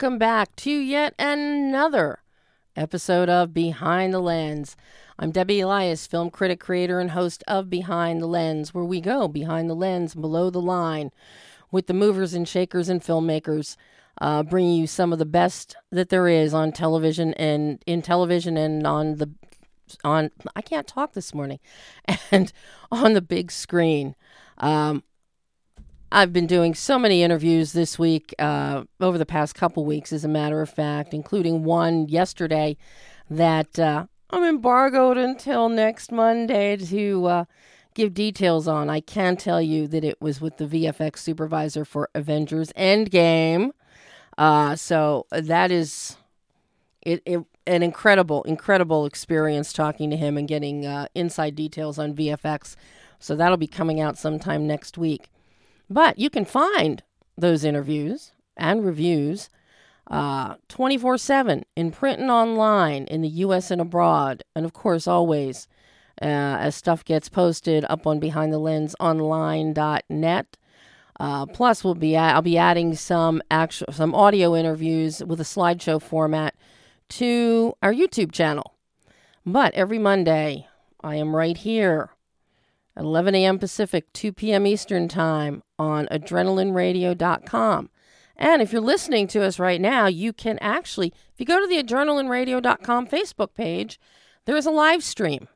welcome back to yet another episode of Behind the Lens. I'm Debbie Elias, film critic, creator, and host of Behind the Lens, where we go behind the lens, below the line, with the movers and shakers and filmmakers, uh, bringing you some of the best that there is on television and in television and on the on. I can't talk this morning, and on the big screen. Um, I've been doing so many interviews this week, uh, over the past couple weeks, as a matter of fact, including one yesterday that uh, I'm embargoed until next Monday to uh, give details on. I can tell you that it was with the VFX supervisor for Avengers Endgame. Uh, so that is it, it, an incredible, incredible experience talking to him and getting uh, inside details on VFX. So that'll be coming out sometime next week. But you can find those interviews and reviews uh, 24 7 in print and online in the U.S. and abroad. And of course, always uh, as stuff gets posted up on BehindTheLensOnline.net. Uh, plus, we'll be I'll be adding some actual some audio interviews with a slideshow format to our YouTube channel. But every Monday, I am right here at 11 a.m. Pacific, 2 p.m. Eastern Time on adrenalineradio.com. And if you're listening to us right now, you can actually, if you go to the adrenalineradio.com Facebook page, there is a live stream.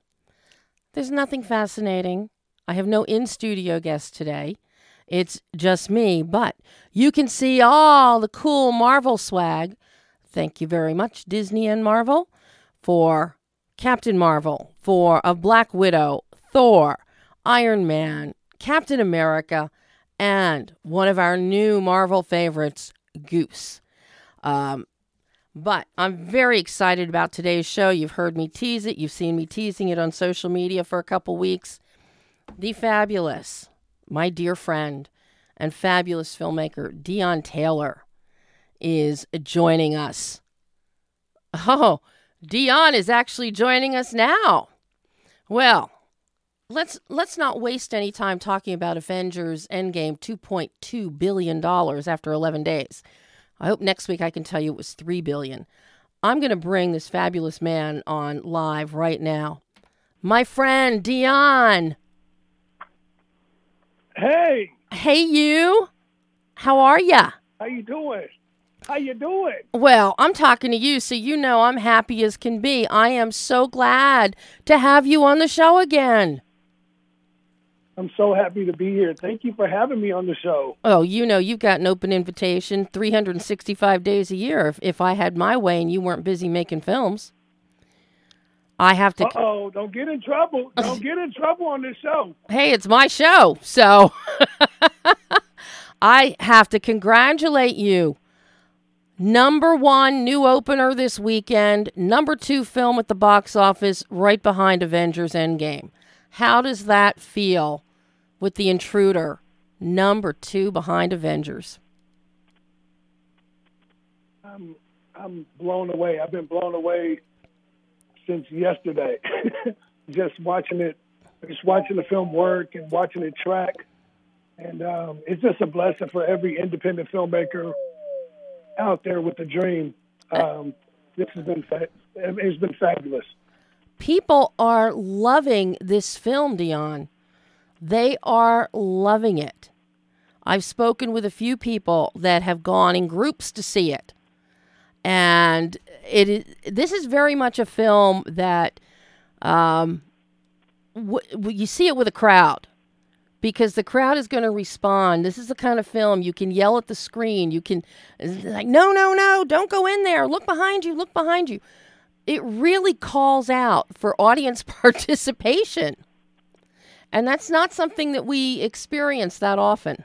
There's nothing fascinating. I have no in studio guests today. It's just me, but you can see all the cool Marvel swag. Thank you very much, Disney and Marvel, for Captain Marvel, for a Black Widow, Thor, Iron Man, Captain America, and one of our new Marvel favorites, Goose. Um, but I'm very excited about today's show. You've heard me tease it, you've seen me teasing it on social media for a couple weeks. The fabulous, my dear friend, and fabulous filmmaker, Deon Taylor, is joining us. Oh, Deon is actually joining us now. Well, let's let's not waste any time talking about Avengers Endgame 2.2 billion dollars after 11 days. I hope next week I can tell you it was 3 billion. I'm going to bring this fabulous man on live right now. My friend Deon. Hey. Hey you. How are ya? How you doing? How you doing? Well, I'm talking to you, so you know I'm happy as can be. I am so glad to have you on the show again. I'm so happy to be here. Thank you for having me on the show. Oh, you know, you've got an open invitation 365 days a year if, if I had my way and you weren't busy making films. I have to. Oh, don't get in trouble. Don't get in trouble on this show. Hey, it's my show. So I have to congratulate you. Number one new opener this weekend, number two film at the box office, right behind Avengers Endgame. How does that feel with The Intruder, number two behind Avengers? I'm, I'm blown away. I've been blown away since yesterday. just watching it, just watching the film work and watching it track. And um, it's just a blessing for every independent filmmaker out there with a dream. Um, this has been fa- it's been fabulous people are loving this film, Deon. They are loving it. I've spoken with a few people that have gone in groups to see it. And it is, this is very much a film that um, w- w- you see it with a crowd because the crowd is going to respond. This is the kind of film you can yell at the screen. You can, like, no, no, no, don't go in there. Look behind you, look behind you it really calls out for audience participation. And that's not something that we experience that often.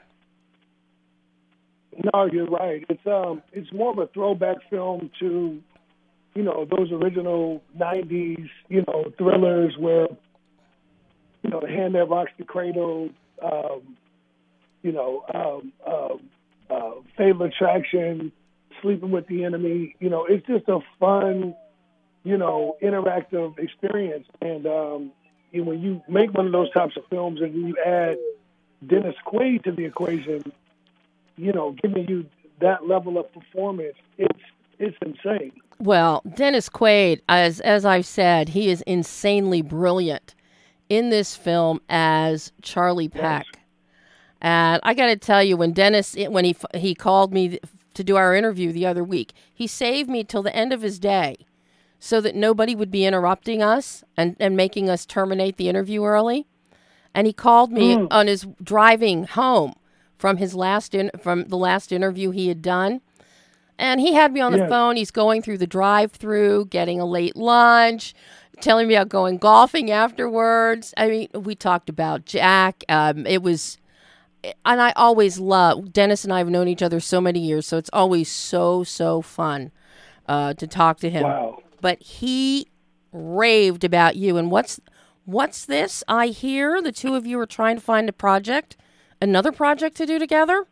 No, you're right. It's um it's more of a throwback film to, you know, those original nineties, you know, thrillers where you know, the hand that rocks the cradle, um, you know, um, uh, uh, fatal attraction, sleeping with the enemy. You know, it's just a fun you know, interactive experience. And um, you know, when you make one of those types of films and you add Dennis Quaid to the equation, you know, giving you that level of performance, it's it's insane. Well, Dennis Quaid, as as I've said, he is insanely brilliant in this film as Charlie Peck. Yes. And I got to tell you, when Dennis, when he he called me to do our interview the other week, he saved me till the end of his day, so that nobody would be interrupting us and and making us terminate the interview early. And he called me mm. on his driving home from his last in from the last interview he had done. And he had me on the yeah. phone. He's going through the drive-through, getting a late lunch, telling me about going golfing afterwards. I mean, we talked about Jack. Um, it was, and I always love Dennis and I have known each other so many years, so it's always so so fun uh, to talk to him. Wow. But he raved about you. And what's what's this? I hear the two of you are trying to find a project another project to do together?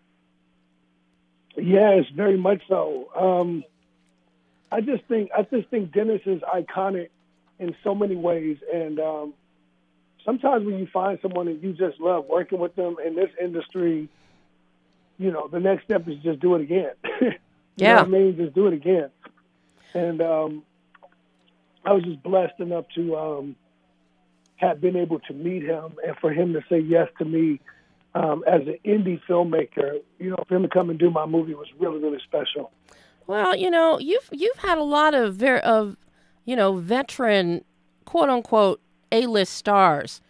Yes, very much so. Um, I just think I just think Dennis is iconic in so many ways, and um, sometimes when you find someone that you just love working with them in this industry, you know, the next step is just do it again. yeah, I mean, just do it again. And um, I was just blessed enough to um, have been able to meet him, and for him to say yes to me um, as an indie filmmaker, you know, for him to come and do my movie was really, really special. Well, you know, you've you've had a lot of ver- of, you know, veteran, quote unquote, A list stars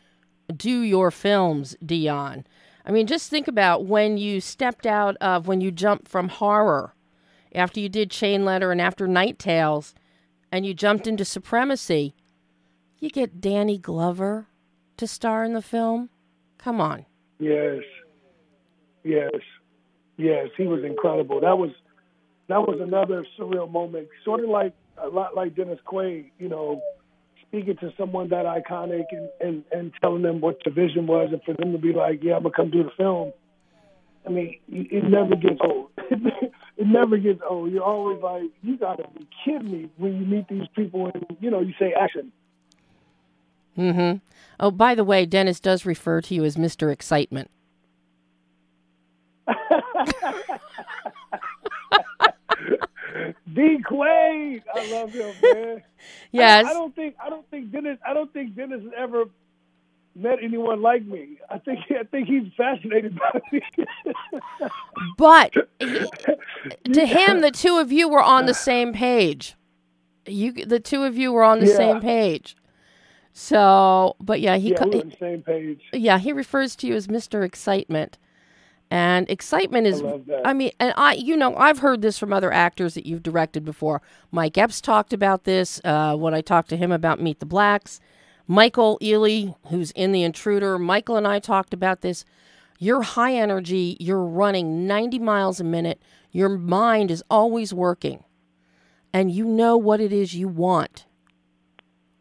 do your films, Deon. I mean, just think about when you stepped out of when you jumped from horror, after you did Chain Letter and after Nite Tales, and you jumped into Supremacy. You get Danny Glover to star in the film. Come on. Yes, yes, yes. He was incredible. That was that was another surreal moment, sort of like a lot like Dennis Quaid. You know, speaking to someone that iconic and and and telling them what the vision was, and for them to be like, "Yeah, I'm gonna come do the film." I mean, it never gets old. it never gets old. You're always like, you gotta be kidding me when you meet these people and you know you say action. Mm-hmm. Oh, by the way, Dennis does refer to you as Mr. Excitement. D Quaid, I love him, man. Yes. I, I, don't think I don't think Dennis I don't think Dennis has ever met anyone like me. I think I think he's fascinated by me. but to him, the two of you were on the same page. You, the two of you were on the yeah. same page. So, but yeah, he yeah, we're on the same page. Yeah, he refers to you as Mr. Excitement. And excitement is I, I mean, and I you know, I've heard this from other actors that you've directed before. Mike Epps talked about this uh, when I talked to him about Meet the Blacks. Michael Ealy, who's in The Intruder, Michael and I talked about this. You're high energy, you're running 90 miles a minute, your mind is always working, and you know what it is you want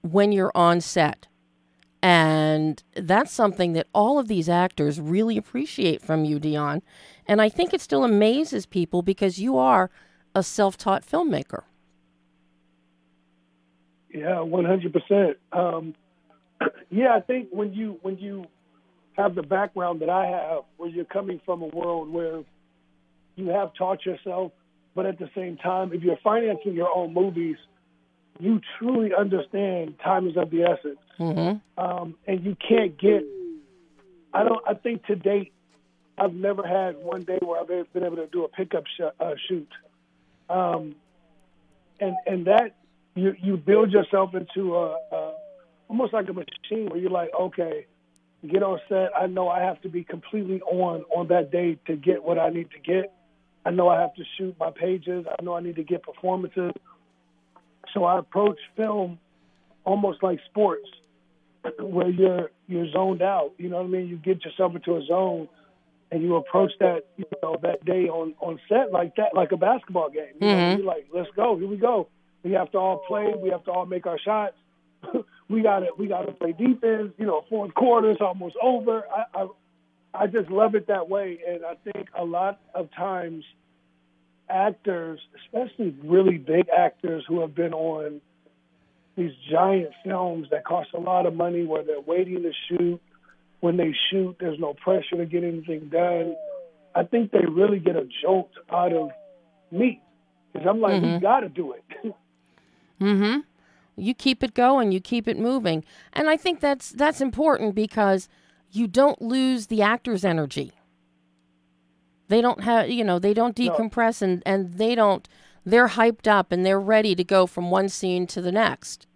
when you're on set. And that's something that all of these actors really appreciate from you, Deon. And I think it still amazes people because you are a self taught filmmaker. Yeah, one hundred percent. Um, yeah, I think when you when you have the background that I have, where you're coming from a world where you have taught yourself, but at the same time, if you're financing your own movies, you truly understand time is of the essence, mm-hmm. um, and you can't get. I don't. I think to date, I've never had one day where I've been able to do a pickup sh- uh, shoot, um, and and that you you build yourself into a, a almost like a machine where you're like, okay, get on set. I know I have to be completely on on that day to get what I need to get. I know I have to shoot my pages. I know I need to get performances so I approach film almost like sports, where you're you're zoned out. You know what I mean? You get yourself into a zone, and you approach that you know that day on on set like that, like a basketball game. You mm-hmm. know, you're like, let's go, here we go. We have to all play. We have to all make our shots. we got to we got to play defense. You know, fourth quarter is almost over. I, I I just love it that way, and I think a lot of times actors, especially really big actors who have been on these giant films that cost a lot of money where they're waiting to shoot. When they shoot, there's no pressure to get anything done. I think they really get a jolt out of me. Because I'm like, we got to do it. Mm-hmm. You keep it going, you keep it moving. And I think that's that's important because you don't lose the actor's energy. They don't have you know, they don't decompress and, and they don't they're hyped up and they're ready to go from one scene to the next.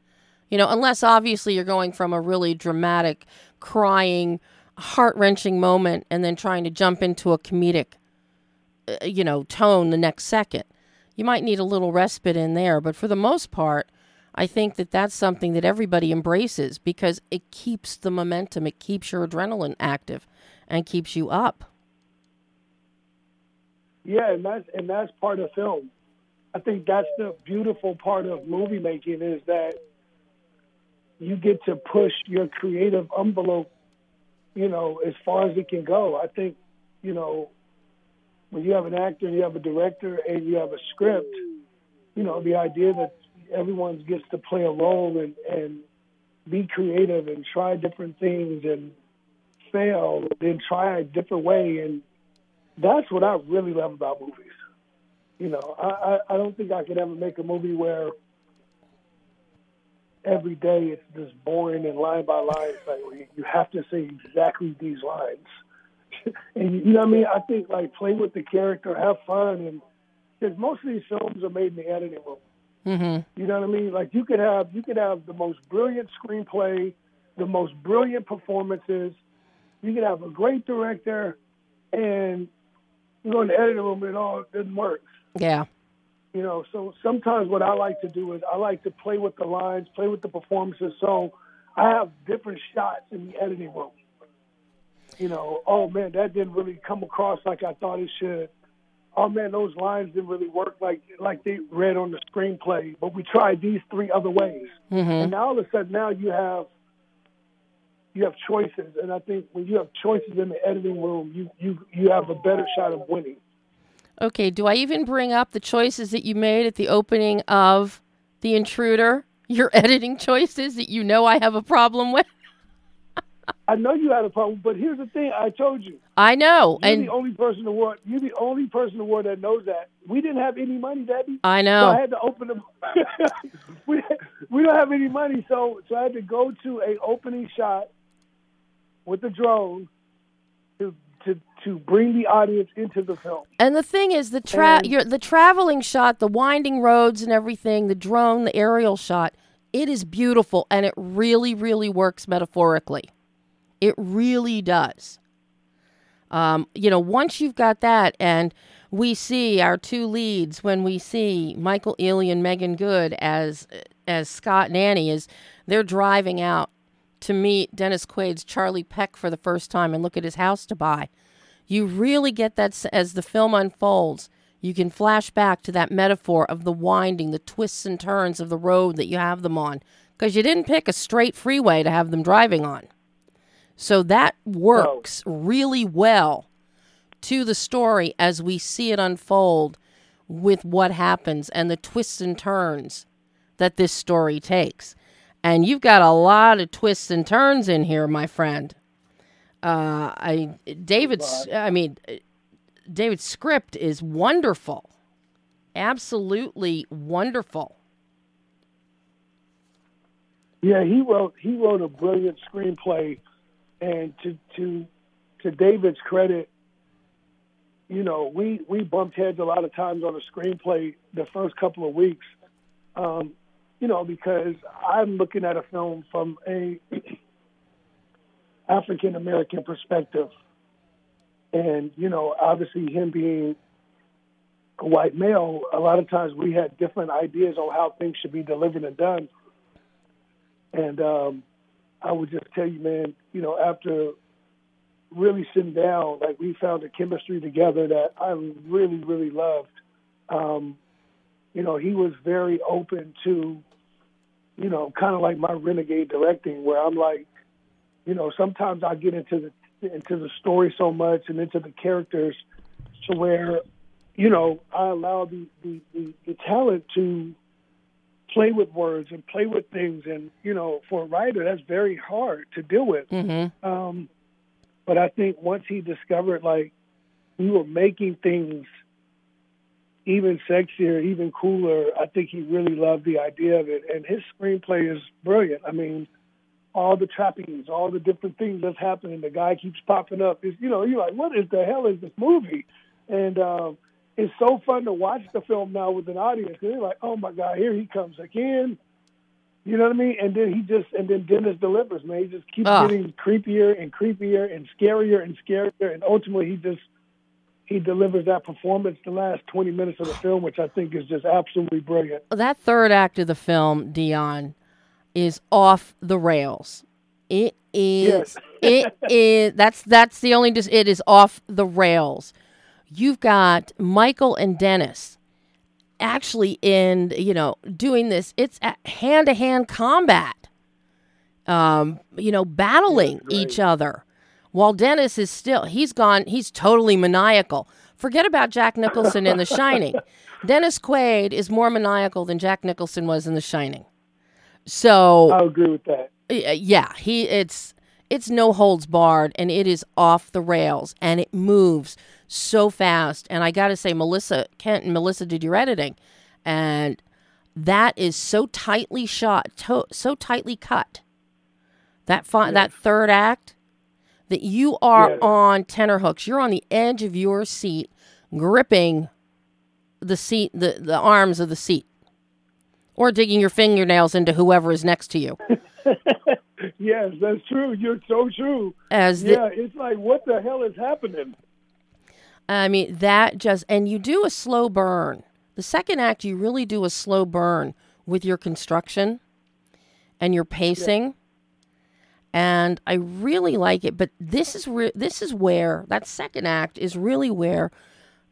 You know, unless obviously you're going from a really dramatic, crying, heart wrenching moment and then trying to jump into a comedic, uh, you know, tone the next second. You might need a little respite in there, but for the most part, I think that that's something that everybody embraces because it keeps the momentum, it keeps your adrenaline active, and keeps you up. Yeah, and that's and that's part of film. I think that's the beautiful part of movie making is that you get to push your creative envelope, you know, as far as it can go. I think, you know, when you have an actor you have a director and you have a script, you know, the idea that everyone gets to play a role and, and be creative and try different things and fail, then try a different way. And that's what I really love about movies. You know, I, I, don't think I could ever make a movie where every day it's just boring and line by line. Like you have to say exactly these lines. and you know what I mean? I think like play with the character, have fun, and because most of these films are made in the editing room. Mm-hmm. You know what I mean? Like you could have you could have the most brilliant screenplay, the most brilliant performances. You could have a great director, and you go in the editing room and it all doesn't work. Yeah. You know, so sometimes what I like to do is I like to play with the lines, play with the performances. So I have different shots in the editing room. You know, oh man, that didn't really come across like I thought it should. Oh man, those lines didn't really work like like they read on the screenplay. But we tried these three other ways, Mm-hmm. and now all of a sudden now you have you have choices. And I think when you have choices in the editing room, you you you have a better shot of winning. Okay, do I even bring up the choices that you made at the opening of The Intruder? Your editing choices that you know I have a problem with? I know you had a problem, but here's the thing: I told you. I know. You're and the only person in the world. You're the only person in the world that knows that. We didn't have any money, Debbie. I know. So. I had to open them. we we don't have any money, so so I had to go to a opening shot with the drone to to to bring the audience into the film. And the thing is, the tra- your, the traveling shot, the winding roads and everything, the drone, the aerial shot, it is beautiful, and it really, really works metaphorically. It really does. Um, you know, once you've got that, and we see our two leads when we see Michael Ealy and Meagan Good as as Scott and Annie as they're driving out to meet Dennis Quaid's Charlie Peck for the first time and look at his house to buy. You really get that as the film unfolds. You can flash back to that metaphor of the winding, the twists and turns of the road that you have them on, because you didn't pick a straight freeway to have them driving on. So that works really well to the story as we see it unfold with what happens and the twists and turns that this story takes. And you've got a lot of twists and turns in here, my friend. Uh, I David's. I mean, David's script is wonderful, absolutely wonderful. Yeah, he wrote he wrote a brilliant screenplay, and to to to David's credit, you know, we we bumped heads a lot of times on the screenplay the first couple of weeks, um, you know, because I'm looking at a film from a African American perspective, and you know, obviously him being a white male, a lot of times we had different ideas on how things should be delivered and done. And um, I would just tell you, man, you know, after really sitting down, like we found a chemistry together that I really, really loved. Um, you know, he was very open to, you know, kind of like my renegade directing, where I'm like, you know, sometimes I get into the into the story so much and into the characters, to where, you know, I allow the the, the, the talent to play with words and play with things. And, you know, for a writer, that's very hard to deal with. Mm-hmm. Um, but I think once he discovered, like, we were making things even sexier, even cooler. I think he really loved the idea of it, and his screenplay is brilliant. I mean, all the trappings, all the different things that's happening. The guy keeps popping up. Is you know, you're like, what is the hell is this movie? And um, it's so fun to watch the film now with an audience. They're like, oh my god, here he comes again. You know what I mean? And then he just, and then Dennis delivers, man. He just keeps Ah. getting creepier and creepier and scarier and scarier, and ultimately he just he delivers that performance the last 20 minutes of the film, which I think is just absolutely brilliant. that third act of the film, Deon, is off the rails. It is. Yes. it is. That's that's the only. Dis- it is off the rails. You've got Michael and Dennis actually in you know doing this. It's hand to hand combat. Um, you know, battling great. each other. While Dennis is still, he's gone. He's totally maniacal. Forget about Jack Nicholson in The Shining. Dennis Quaid is more maniacal than Jack Nicholson was in The Shining. So I agree with that. uh, yeah, he it's it's no holds barred and it is off the rails and it moves so fast. And I got to say, Melissa Kent and Melissa did your editing, and that is so tightly shot, to, so tightly cut. That fi- that third act, that you are Yes. on tenterhooks. You're on the edge of your seat, gripping the seat, the the arms of the seat, or digging your fingernails into whoever is next to you. Yes, that's true. You're so true. As the, Yeah, it's like, what the hell is happening? I mean, that just, and you do a slow burn. The second act, you really do a slow burn with your construction and your pacing. And I really like it. But this is re- this is where that second act is really where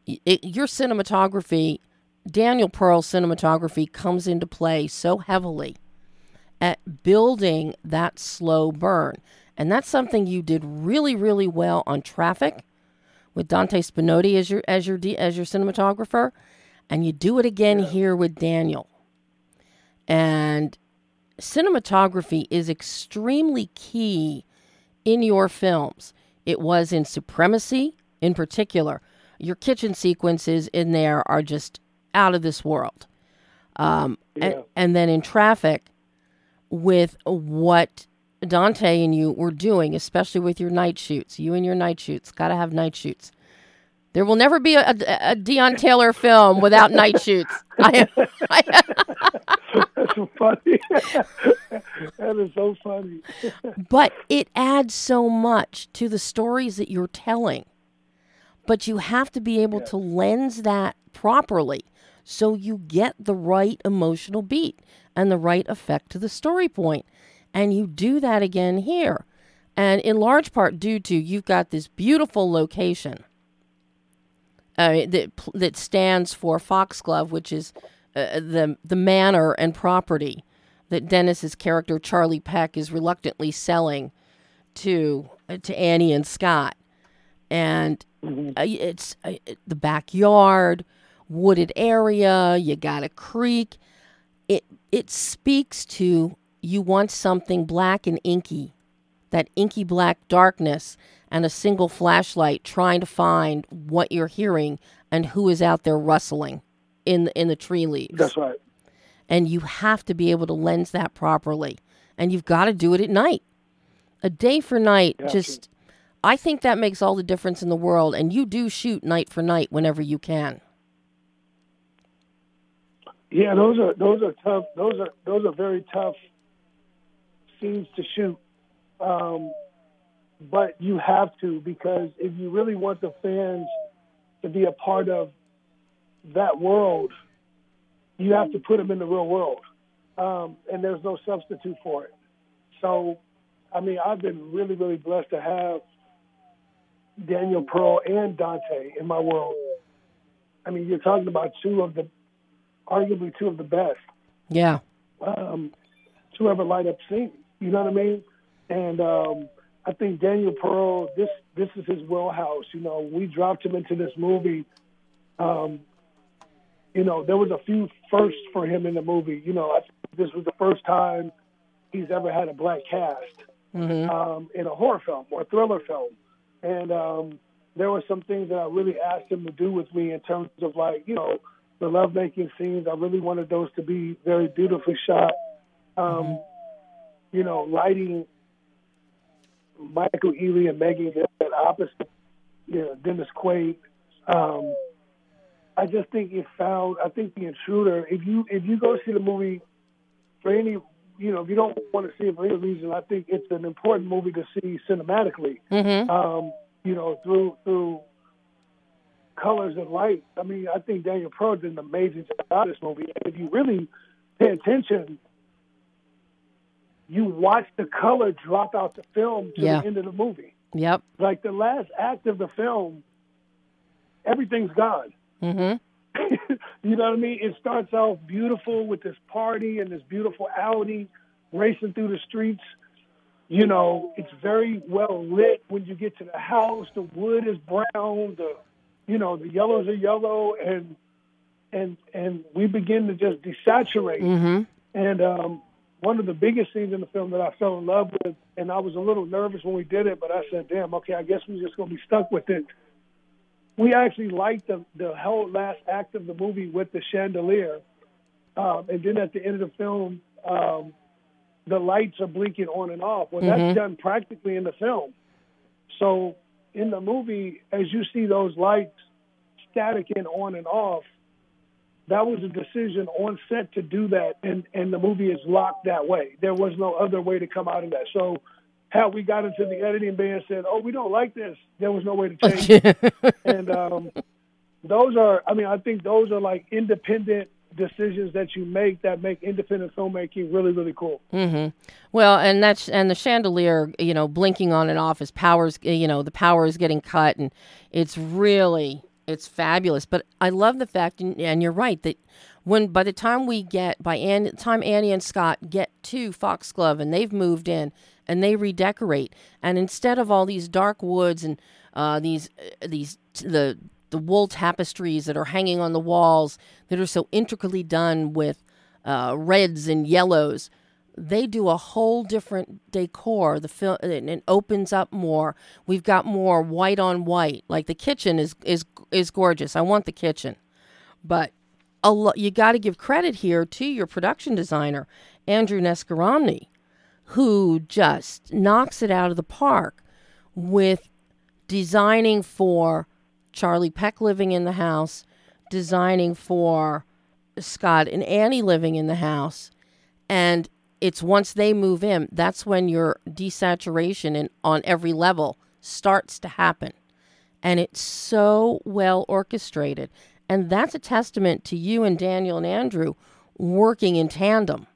it, your cinematography, Daniel Pearl's cinematography, comes into play so heavily at building that slow burn. And that's something you did really, really well on Traffik with Dante Spinotti as your as your as your cinematographer, and you do it again here with Daniel. And cinematography is extremely key in your films. It was in Supremacy, in particular. Your kitchen sequences in there are just out of this world. Um, and, Yeah. and then in Traffik, with what Dante and you were doing, especially with your night shoots. You and your night shoots. Got to have night shoots. There will never be a, a, a Deon Taylor film without night shoots. I, I, That's so funny. that is so funny. but it adds so much to the stories that you're telling. But you have to be able to lens that properly so you get the right emotional beat and the right effect to the story point. And you do that again here. And in large part due to you've got this beautiful location uh, that that stands for Foxglove, which is uh, the the manor and property that Dennis's character Charlie Peck is reluctantly selling to uh, to Annie and Scott, and uh, it's uh, the backyard, wooded area. You got a creek. It it speaks to you want something black and inky, that inky black darkness, and a single flashlight trying to find what you're hearing and who is out there rustling in the, in the tree leaves That's right. and you have to be able to lens that properly and you've got to do it at night a day for night Yeah, just i think that makes all the difference in the world and you do shoot night for night whenever you can Yeah, those are those are tough. Those are those are very tough scenes to shoot. Um, but you have to because if you really want the fans to be a part of that world, you have to put them in the real world, um, and there's no substitute for it. So, I mean, I've been really, really blessed to have Daniel Pearl and Dante in my world. I mean, you're talking about two of the, arguably two of the best yeah um, to ever light up scenes. You know what I mean? And um, I think Daniel Pearl, this this is his wheelhouse. You know, we dropped him into this movie. Um, you know, there was a few firsts for him in the movie. You know, I think this was the first time he's ever had a black cast hmm um, in a horror film or a thriller film. And um, there were some things that I really asked him to do with me in terms of like, you know, the lovemaking scenes. I really wanted those to be very beautifully shot. Um, you know, lighting Michael Ealy and Meagan that opposite, you know, Dennis Quaid. Um, I just think it found. I think the intruder. If you if you go see the movie for any, you know, if you don't want to see it for any reason, I think it's an important movie to see cinematically. Mm-hmm. Um, you know, through through colors and light. I mean, I think Daniel Pearl did an amazing job in this movie. If you really pay attention, you watch the color drop out the film to Yeah. the end of the movie. Yep. Like the last act of the film, everything's gone. Mm-hmm. you know what I mean? It starts off beautiful with this party and this beautiful Audi racing through the streets. You know, it's very well lit when you get to the house. The wood is brown. The, you know, the yellows are yellow, and and and we begin to just desaturate. Mm-hmm. And um, one of the biggest scenes in the film that I fell in love with, and I was a little nervous when we did it, but I said, "Damn, okay, I guess we're just gonna be stuck with it." We actually liked the the whole last act of the movie with the chandelier, um, and then at the end of the film, um, the lights are blinking on and off. Well, Mhm. that's done practically in the film. So in the movie, as you see those lights staticking on and off, that was a decision on set to do that, and and the movie is locked that way. There was no other way to come out of that. So, how we got into the editing bay and said, "Oh, we don't like this," there was no way to change. it. And um, those are, I mean, I think those are like independent decisions that you make that make independent filmmaking really, really cool. Mm-hmm. Well, and that's and the chandelier, you know, blinking on and off as powers, you know, the power is getting cut, and it's really it's fabulous. But I love the fact, and, and you're right that when by the time we get by Ann, time Annie and Scott get to Foxglove and they've moved in and they redecorate, and instead of all these dark woods and uh, these uh, these the the wool tapestries that are hanging on the walls that are so intricately done with uh, reds and yellows they do a whole different decor. The film it opens up more. We've got more white on white. Like the kitchen is is is gorgeous. I want the kitchen, but a lo- you got to give credit here to your production designer Andrew Nescaramni, who just knocks it out of the park with designing for Charlie Peck living in the house, designing for Scott and Annie living in the house, and it's once they move in that's when your desaturation in, on every level starts to happen. And it's so well orchestrated. And that's a testament to you and daniel and andrew working in tandem.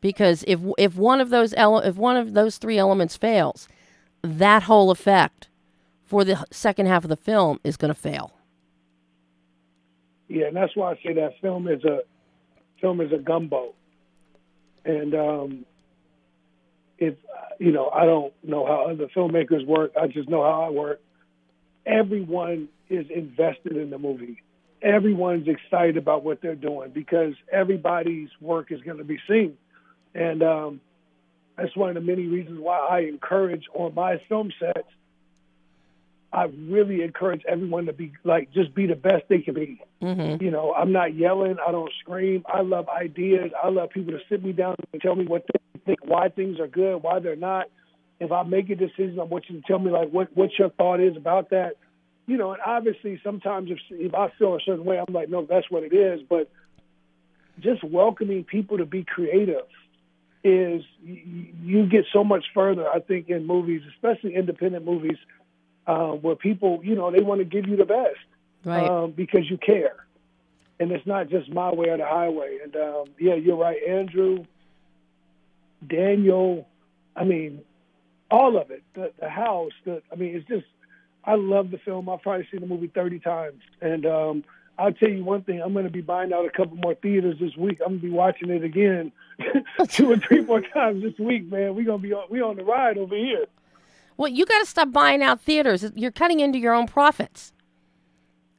Because if if one of those ele- if one of those three elements fails that whole effect for the second half of the film is going to fail. Yeah, and that's why I say that film is a film is a gumbo. And um, if you know, I don't know how other filmmakers work. I just know how I work. Everyone is invested in the movie. Everyone's excited about what they're doing because everybody's work is going to be seen, and um, that's one of the many reasons why I encourage on my film sets. I really encourage everyone to be like just be the best they can be. mm-hmm. You know, I'm not yelling. I don't scream. I love ideas. I love people to sit me down and tell me what they think, why things are good, why they're not. If I make a decision, I want you to tell me like what what your thought is about that. You know, and obviously sometimes if if I feel a certain way, I'm like, no, that's what it is. But just welcoming people to be creative is you, you get so much further. I think in movies, especially independent movies, uh, where people, you know, they want to give you the best right um, because you care, and it's not just my way or the highway. And um, yeah, you're right, Andrew, Daniel. I mean, all of it. The, the house. The, I mean, it's just. I love the film. I've probably seen the movie 30 times, and um, I'll tell you one thing. I'm going to be buying out a couple more theaters this week. I'm going to be watching it again, two or three more times this week, man. We're gonna be on. We on the ride over here. Well, you got to stop buying out theaters. You're cutting into your own profits.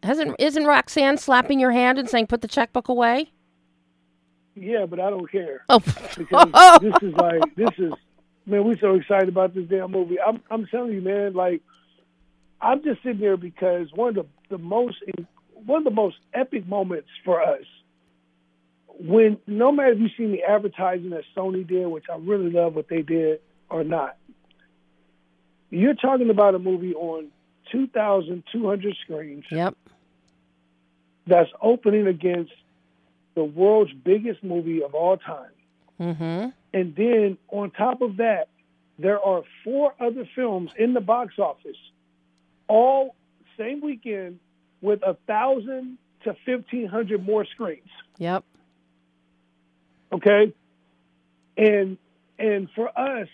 Hasn't isn't Roxanne slapping your hand and saying put the checkbook away? Yeah, but I don't care. Oh, because this is like this is man, we're so excited about this damn movie. I'm I'm telling you, man, like I'm just sitting there because one of the the most one of the most epic moments for us when no matter if you've seen the advertising that Sony did, which I really love what they did or not, you're talking about a movie on 2,200 screens. Yep. That's opening against the world's biggest movie of all time. Mm-hmm. And then on top of that, there are four other films in the box office, all same weekend, with a thousand to fifteen hundred more screens. Yep. Okay, and and for us,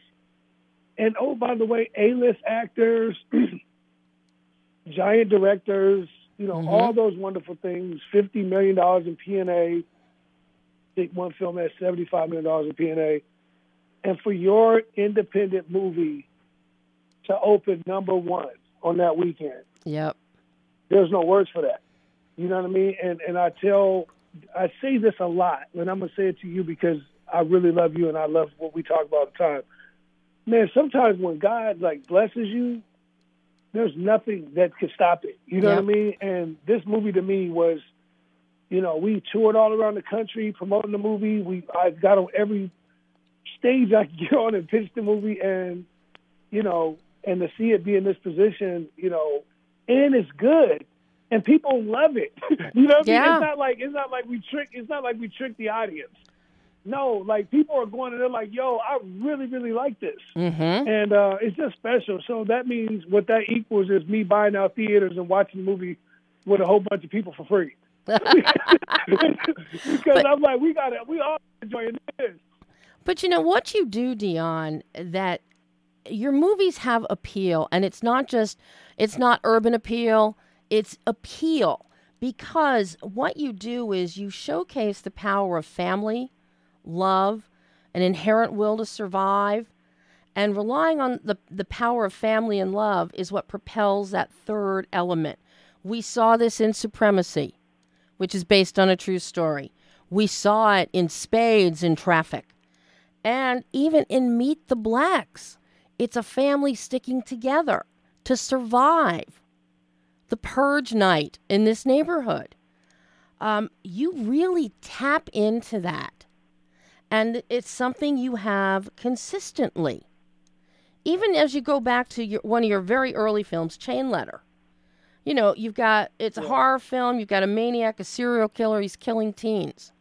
and oh by the way, A-list actors, giant directors, you know, Mhm. all those wonderful things. Fifty million dollars in P&A. I think one film has seventy-five million dollars in P&A, and for your independent movie to open number one on that weekend, Yep. there's no words for that. You know what I mean? And and I tell, I say this a lot, and I'm gonna say it to you because I really love you and I love what we talk about all the time. Man, sometimes when God like blesses you, there's nothing that could stop it. You know Yep. what I mean? And this movie to me was, you know, we toured all around the country promoting the movie. We I got on every stage I could get on and pitch the movie, and you know, and to see it be in this position, you know, and it's good, and people love it. you know, what I mean? It's not like it's not like we trick. It's not like we trick the audience. No, like people are going and they're like, "Yo, I really, really like this." Mm-hmm. and uh, it's just special. So that means what that equals is me buying out theaters and watching the movie with a whole bunch of people for free. because I'm like, we got it. we all enjoying this. But you know what you do, Deon, that your movies have appeal, and it's not just it's not urban appeal, it's appeal because what you do is you showcase the power of family, love, an inherent will to survive, and relying on the the power of family and love is what propels that third element. We saw this in Supremacy, which is based on a true story. We saw it in spades in Traffik. And even in Meet the Blacks, it's a family sticking together to survive the purge night in this neighborhood. Um, you really tap into that. And it's something you have consistently. Even as you go back to your, one of your very early films, Chain Letter. You know, you've got, it's a horror film, you've got a maniac, a serial killer, he's killing teens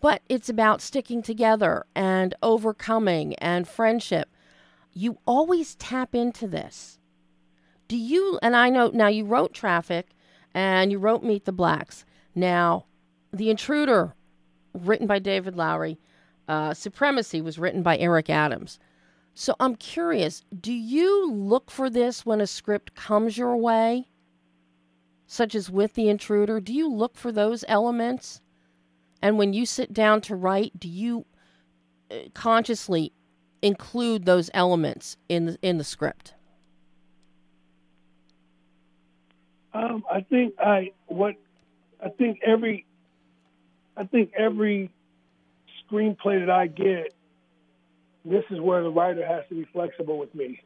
but it's about sticking together and overcoming and friendship. You always tap into this. Do you, and I know now you wrote Traffik and you wrote Meet the Blacks. Now, The Intruder, written by David Loughery, uh, Supremacy was written by Eric Adams. So I'm curious do you look for this when a script comes your way, such as with The Intruder? Do you look for those elements? And when you sit down to write, do you uh, consciously include those elements in the, in the script? Um, I think I what I think every I think every screenplay that I get, this is where the writer has to be flexible with me,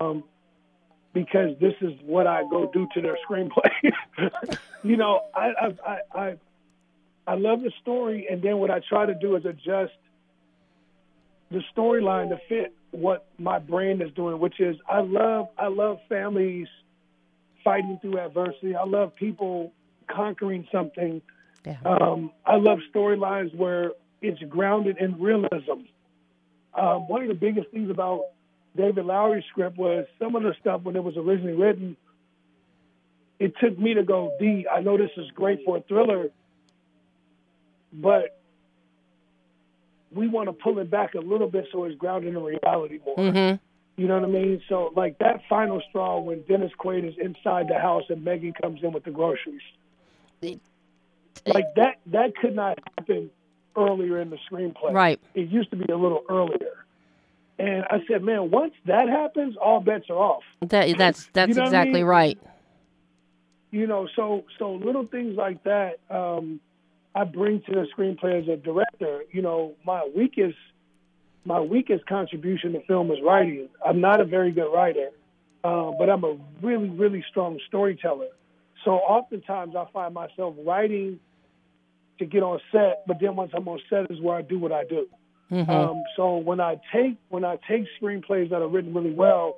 um, because this is what I go do to their screenplay. you know, I I, I I love the story, and then what I try to do is adjust the storyline to fit what my brain is doing, which is I love I love families fighting through adversity. I love people conquering something. Yeah. Um, I love storylines where it's grounded in realism. Um, one of the biggest things about David Loughery's script was some of the stuff when it was originally written. It took me to go, D, I know this is great for a thriller, but we want to pull it back a little bit so it's grounded in reality more. Mm-hmm. You know what I mean? So like that final straw when Dennis Quaid is inside the house and Meagan comes in with the groceries. like that that could not happen earlier in the screenplay. Right. It used to be a little earlier. And I said, man, once that happens, all bets are off. That, that's that's You know what I exactly mean? right. You know, so so little things like that um, I bring to the screenplay as a director. You know, my weakest my weakest contribution to film is writing. I'm not a very good writer, uh, but I'm a really really strong storyteller. So oftentimes I find myself writing to get on set, but then once I'm on set is where I do what I do. Mm-hmm. Um, so when I take when I take screenplays that are written really well,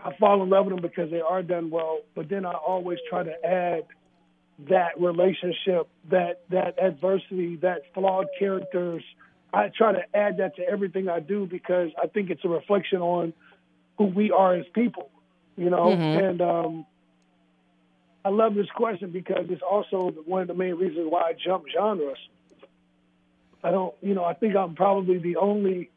I fall in love with them because they are done well. But then I always try to add that relationship, that that adversity, that flawed characters. I try to add that to everything I do because I think it's a reflection on who we are as people, you know. Mhm. And um, I love this question because it's also one of the main reasons why I jump genres. I don't, you know, I think I'm probably the only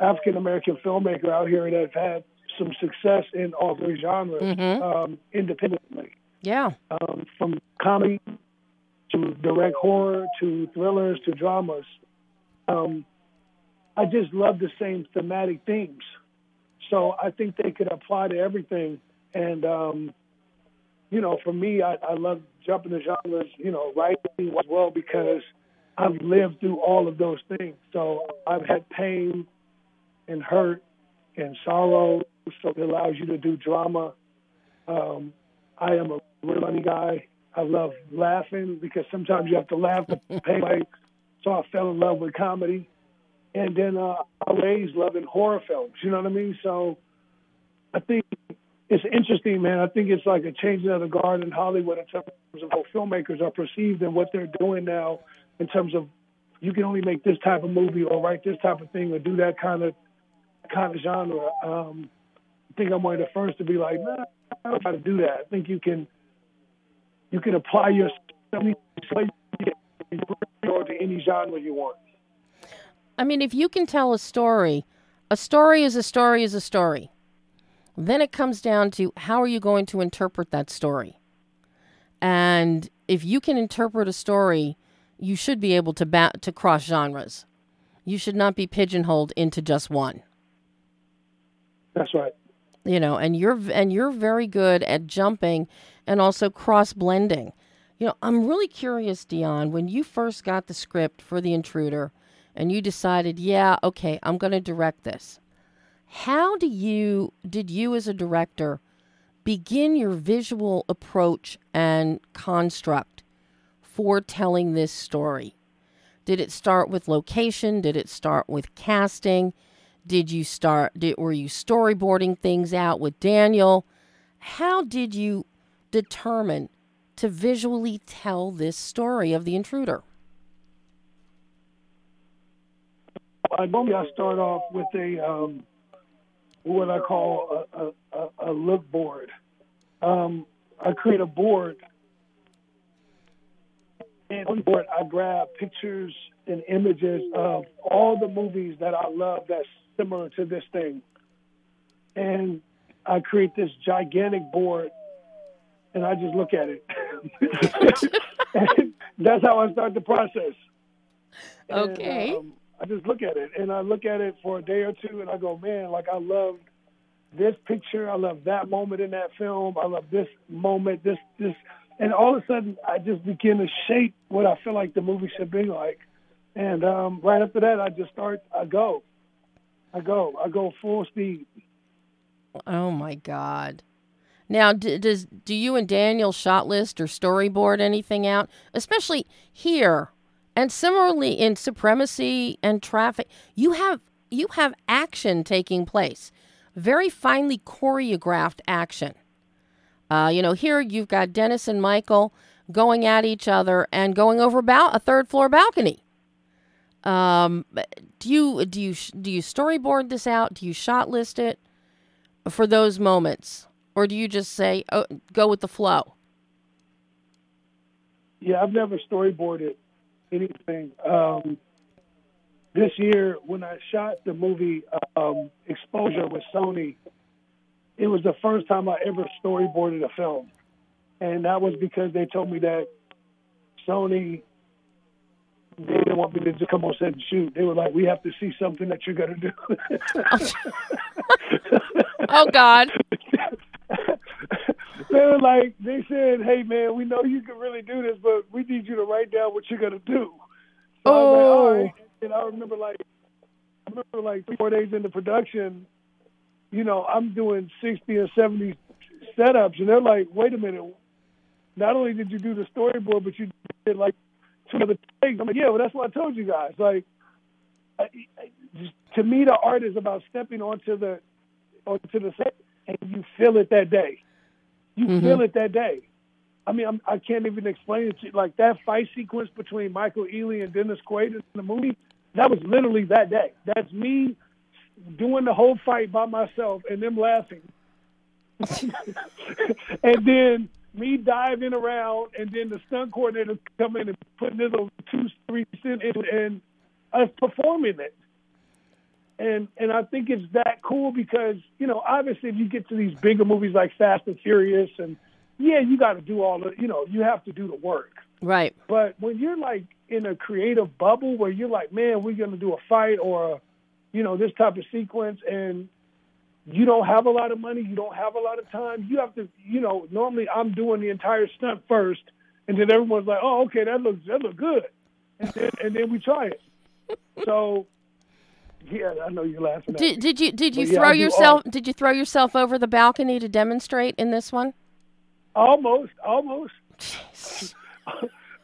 African American filmmaker out here that's had some success in all three genres Mhm. um, independently, Yeah. um, from comedy to direct horror to thrillers to dramas. Um, I just love the same thematic themes, so I think they could apply to everything. And um, you know, for me, I, I love jumping the genres, you know, writing as well because I've lived through all of those things. So I've had pain and hurt and sorrow, so it allows you to do drama. Um, I am a real funny guy. I love laughing because sometimes you have to laugh to pay way. So I fell in love with comedy. And then uh, I raised loving horror films. You know what I mean? So I think it's interesting, man. I think it's like a changing of the guard in Hollywood in terms of how filmmakers are perceived and what they're doing now in terms of you can only make this type of movie or write this type of thing or do that kind of kind of genre. Um, I think I'm one of the first to be like, nah, I don't how to do that. I think you can you can apply your to any genre you want. I mean, if you can tell a story, a story is a story is a story. Then it comes down to how are you going to interpret that story? And if you can interpret a story, you should be able to ba- to cross genres. You should not be pigeonholed into just one. That's right. You know, and you're and you're very good at jumping and also cross blending. You know, I'm really curious, Deon, when you first got the script for The Intruder and you decided, yeah, okay, I'm going to direct this. How do you did you as a director begin your visual approach and construct for telling this story? Did it start with location? Did it start with casting? Did you start did, were you storyboarding things out with Daniel? How did you determine to visually tell this story of the intruder? I normally I start off with a um, what I call a, a, a, look board. Um, I create a board, and on the board I grab pictures and images of all the movies that I love that's similar to this thing, and I create this gigantic board, and I just look at it. and that's how I start the process. And, Okay. um, I just look at it and I look at it for a day or two and I go, man, like I love this picture. I love that moment in that film. I love this moment, this, this. And all of a sudden, I just begin to shape what I feel like the movie should be like. And um, right after that, I just start, I go. I go. I go full speed. Oh my God. Now, d- does do you and Daniel shot list or storyboard anything out, especially here, and similarly in Supremacy and Traffik? You have you have action taking place, very finely choreographed action. Uh, you know, here you've got Dennis and Michael going at each other and going over about a third floor balcony. Um, do you do you do you storyboard this out? Do you shot list it for those moments, or do you just say, "Oh, go with the flow"? Yeah, I've never storyboarded anything. Um, this year, when I shot the movie um, Exposure with Sony, it was the first time I ever storyboarded a film, and that was because they told me that Sony they didn't want me to just come on set and shoot. They were like, "We have to see something that you're gonna do." Oh God! they were like, they said, "Hey man, we know you can really do this, but we need you to write down what you're gonna do." So I was like, Oh. right. And I remember like, I remember like three, four days into production, you know, I'm doing 60 or 70 setups, and they're like, "Wait a minute! Not only did you do the storyboard, but you did like two other things." I'm like, "Yeah, well, that's what I told you guys." Like, I, I, just, to me, the art is about stepping onto the onto the set, and you feel it that day. You Mhm. feel it that day. I mean, I'm, I can't even explain it to you. Like that fight sequence between Michael Ealy and Dennis Quaid in the movie, that was literally that day. That's me doing the whole fight by myself and them laughing. and then me diving around and then the stunt coordinator coming and putting this little two, three cent in and us performing it. And and I think it's that cool because, you know, obviously if you get to these bigger movies like Fast and Furious and yeah, you gotta do all the you know, you have to do the work. Right. But when you're like in a creative bubble where you're like, man, we're going to do a fight or, a, you know, this type of sequence, and you don't have a lot of money, you don't have a lot of time, you have to, you know, normally I'm doing the entire stunt first, and then everyone's like, oh, okay, that looks that looks good, and then and then we try it. So, yeah, I know you're laughing. Did, did you did you But throw do yourself did you throw yourself over the balcony to demonstrate in this one? Almost, almost.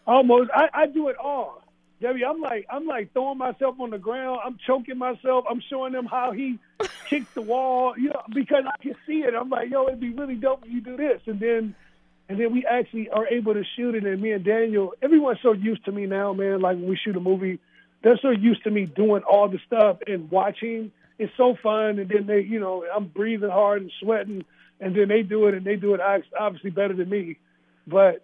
almost. I, I do it all. Debbie, I'm like I'm like throwing myself on the ground. I'm choking myself. I'm showing them how he kicked the wall. You know, because I can see it. I'm like, yo, it'd be really dope if you do this. And then and then we actually are able to shoot it. And me and Daniel, everyone's so used to me now, man. Like when we shoot a movie, they're so used to me doing all the stuff and watching. It's so fun. And then they, you know, I'm breathing hard and sweating. And then they do it, and they do it obviously better than me. But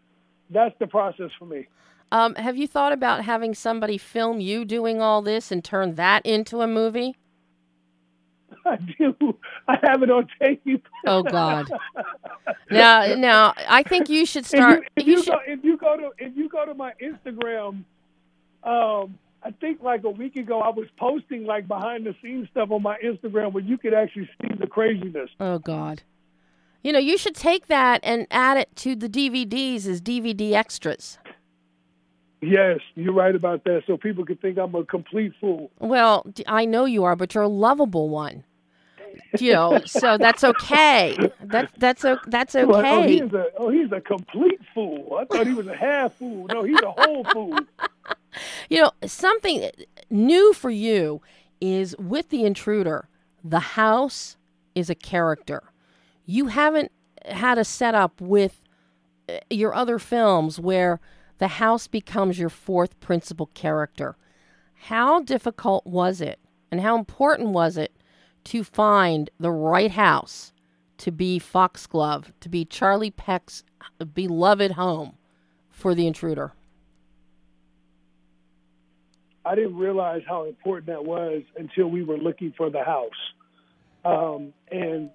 that's the process for me. Um, have you thought about having somebody film you doing all this and turn that into a movie? I do. I have it on tape. Oh God! Now, now, I think you should start. If you you, you should, go, if you go to if you go to my Instagram, um, I think like a week ago I was posting like behind the scenes stuff on my Instagram where you could actually see the craziness. oh God! You know, you should take that and add it to the DVDs as DVD extras. Yes, you're right about that. So people could think I'm a complete fool. Well, I know you are, but you're a lovable one. You know, so that's okay. That that's that's Well, oh, okay. he's a oh he's a complete fool. I thought he was a half fool. No, he's a whole fool. You know, something new for you is with the intruder, the house is a character. You haven't had a setup with uh, your other films where the house becomes your fourth principal character. How difficult was it and how important was it to find the right house to be Foxglove, to be Charlie Peck's beloved home for the intruder? I didn't realize how important that was until we were looking for the house. Um, and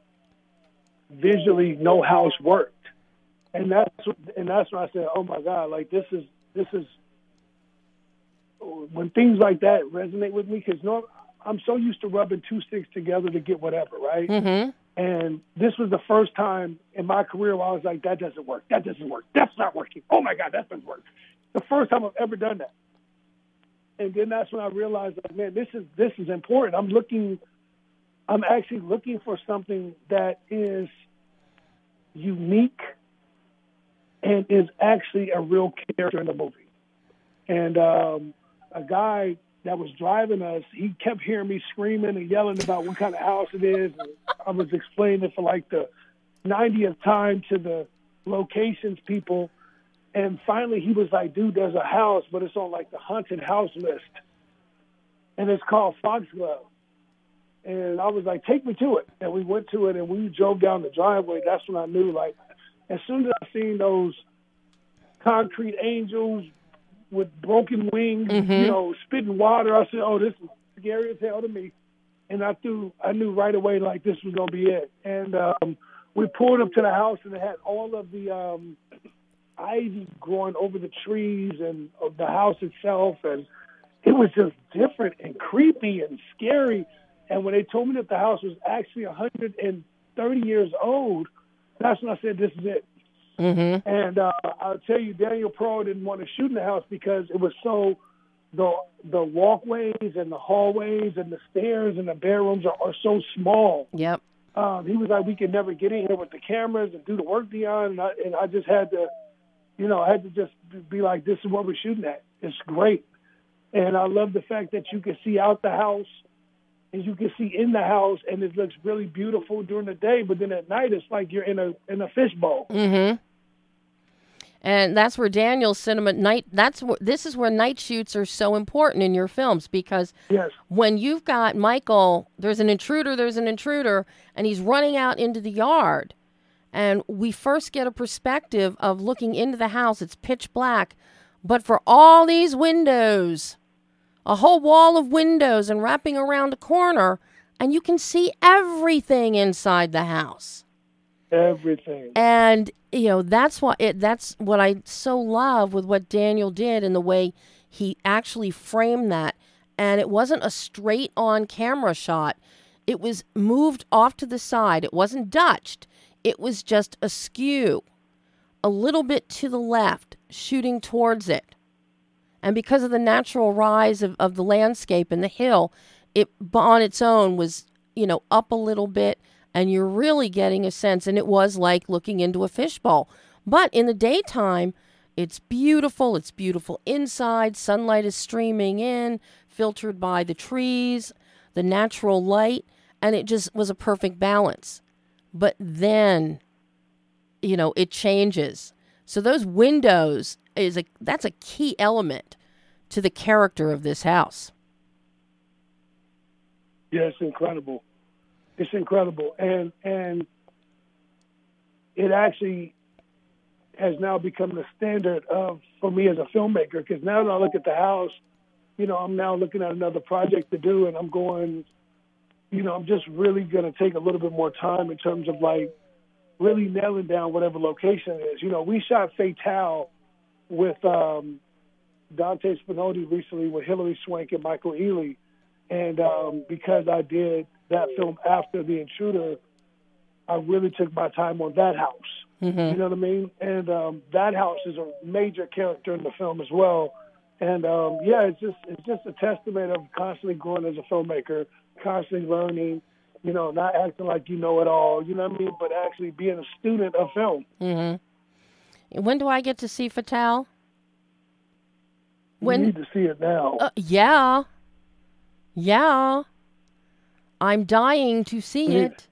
visually, no house worked. And that's and that's when I said, "Oh my God! Like this is this is when things like that resonate with me because no, I'm so used to rubbing two sticks together to get whatever, right? Mm-hmm. And this was the first time in my career where I was like, that doesn't work. That doesn't work. That's not working. Oh my God, that doesn't work. The first time I've ever done that. And then that's when I realized, like, man, this is this is important. I'm looking, I'm actually looking for something that is unique and is actually a real character in the movie. And um, a guy that was driving us, he kept hearing me screaming and yelling about what kind of house it is. And I was explaining it for like the 90th time to the locations people. And finally, he was like, dude, there's a house, but it's on like the haunted house list. And it's called Foxglove. And I was like, take me to it. And we went to it and we drove down the driveway. That's when I knew, like, as soon as I seen those concrete angels with broken wings, Mhm. you know, spitting water, I said, oh, this is scary as hell to me. And I threw, I knew right away, like, this was going to be it. And um, we pulled up to the house and it had all of the um, ivy growing over the trees and uh, the house itself. And it was just different and creepy and scary. And when they told me that the house was actually 130 years old, that's when I said, this is it. Mm-hmm. And uh, I'll tell you, Daniel Pearl didn't want to shoot in the house because it was so the the walkways and the hallways and the stairs and the bedrooms are, are so small. Yep. um, he was like, we could never get in here with the cameras and do the work, beyond. And I, and I just had to, you know, I had to just be like, this is what we're shooting at. It's great. And I love the fact that you can see out the house and you can see in the house and it looks really beautiful during the day, but then at night it's like you're in a in a fishbowl. Mm-hmm. And that's where Daniel's cinema night. That's where this is where night shoots are so important in your films because Yes. when you've got Michael, there's an intruder, there's an intruder, and he's running out into the yard. And we first get a perspective of looking into the house. It's pitch black, but for all these windows, a whole wall of windows and wrapping around a corner, and you can see everything inside the house. Everything. and you know that's what it that's what i so love with what daniel did and the way he actually framed that. And it wasn't a straight on camera shot. It was moved off to the side. It wasn't dutched it was just askew a little bit to the left shooting towards it. And because of the natural rise of, of the landscape and the hill it on its own was you know up a little bit and you're really getting a sense and it was like looking into a fishbowl. But in the daytime it's beautiful it's beautiful inside sunlight is streaming in filtered by the trees the natural light and it just was a perfect balance but then you know it changes so those windows is a that's a key element to the character of this house Yeah, it's incredible. It's incredible, and and it actually has now become the standard of for me as a filmmaker. Because now that I look at the house, you know, I'm now looking at another project to do, and I'm going, you know, I'm just really going to take a little bit more time in terms of like really nailing down whatever location it is. You know, we shot Fatal with um, Dante Spinotti recently with Hilary Swank and Michael Ealy. And um, because I did that film after The Intruder, I really took my time on that house. You know what I mean? And um, that house is a major character in the film as well. And um, yeah, it's just it's just a testament of constantly growing as a filmmaker, constantly learning. You know, not acting like you know it all. You know what I mean? But actually being a student of film. mm-hmm. when do i get to see fatal When you need to see it now. Uh, yeah. Yeah. I'm dying to see Yeah. it.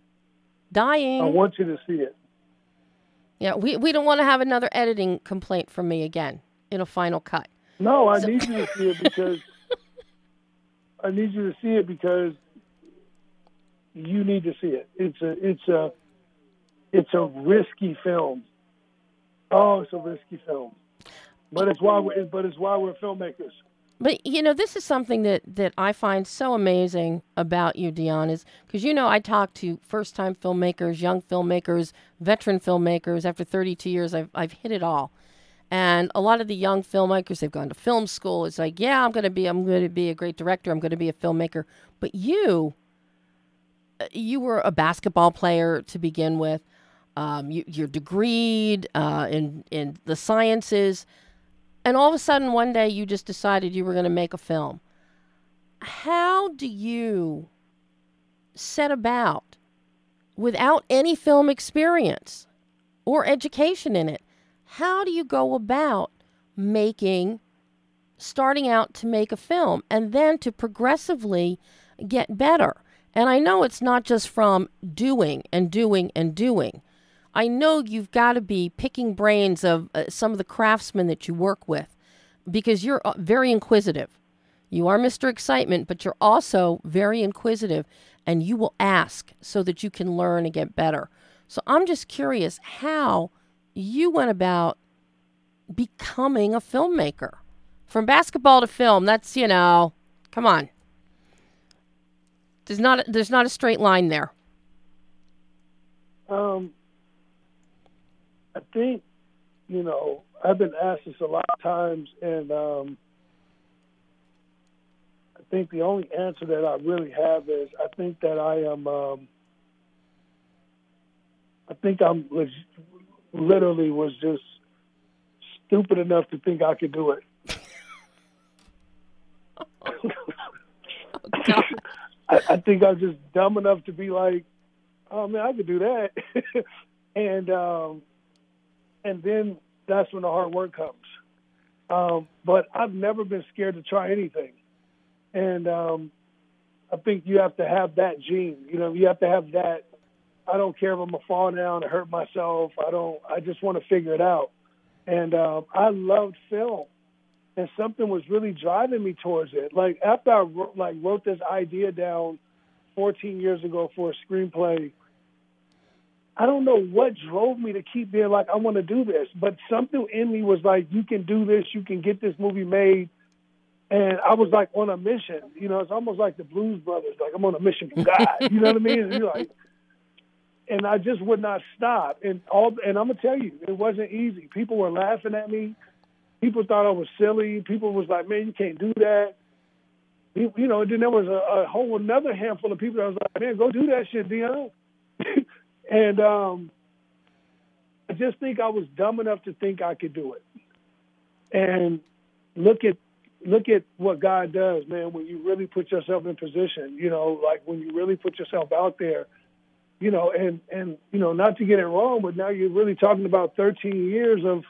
Dying. I want you to see it. yeah, we, we don't want to have another editing complaint from me again in a final cut. No, I need you to see it because I need you to see it because you need to see it. It's a it's a it's a risky film. Oh, it's a risky film. But it's why we're but it's why we're filmmakers. But you know, this is something that that I find so amazing about you, Deon, is because you know I talk to first time filmmakers, young filmmakers, veteran filmmakers. After 32 years, I've I've hit it all, and a lot of the young filmmakers they've gone to film school. It's like, yeah, I'm gonna be I'm gonna be a great director. I'm gonna be a filmmaker. But you, you were a basketball player to begin with. Um, you, you're degreed uh, in in the sciences. And all of a sudden one day you just decided you were going to make a film. How do you set about without any film experience or education in it how do you go about making starting out to make a film and then to progressively get better and i know it's not just from doing and doing and doing I know you've got to be picking brains of uh, some of the craftsmen that you work with because you're uh, very inquisitive. You are Mr. Excitement, but you're also very inquisitive and you will ask so that you can learn and get better. So I'm just curious how you went about becoming a filmmaker. From basketball to film, that's, you know, come on. There's not a, there's not a straight line there. Um, I think, you know, I've been asked this a lot of times, and um, I think the only answer that I really have is I think that I am. Um, I think I'm leg- literally was just stupid enough to think I could do it. I, I think I'm just dumb enough to be like, oh man, I could do that. and um, and then that's when the hard work comes. Um, but I've never been scared to try anything, and um, I think you have to have that gene. You know, you have to have that. I don't care if I'm gonna fall down and hurt myself. I don't. I just want to figure it out. And um, I loved film, and something was really driving me towards it. Like after I wrote, like wrote this idea down 14 years ago for a screenplay. I don't know what drove me to keep being like, I want to do this, but something in me was like, you can do this, you can get this movie made. And I was like on a mission, you know, it's almost like the Blues Brothers, like I'm on a mission from God, you know what I mean? And you're like, and I just would not stop. And all, and I'm gonna tell you, it wasn't easy. People were laughing at me. People thought I was silly. People was like, man, you can't do that you know, and then there was a, a whole another handful of people that was like, man, go do that shit, Deon. and um, I just think I was dumb enough to think I could do it. And look at look at what God does, man, when you really put yourself in position, you know, like when you really put yourself out there, you know, and and you know, not to get it wrong, but now you're really talking about 13 years of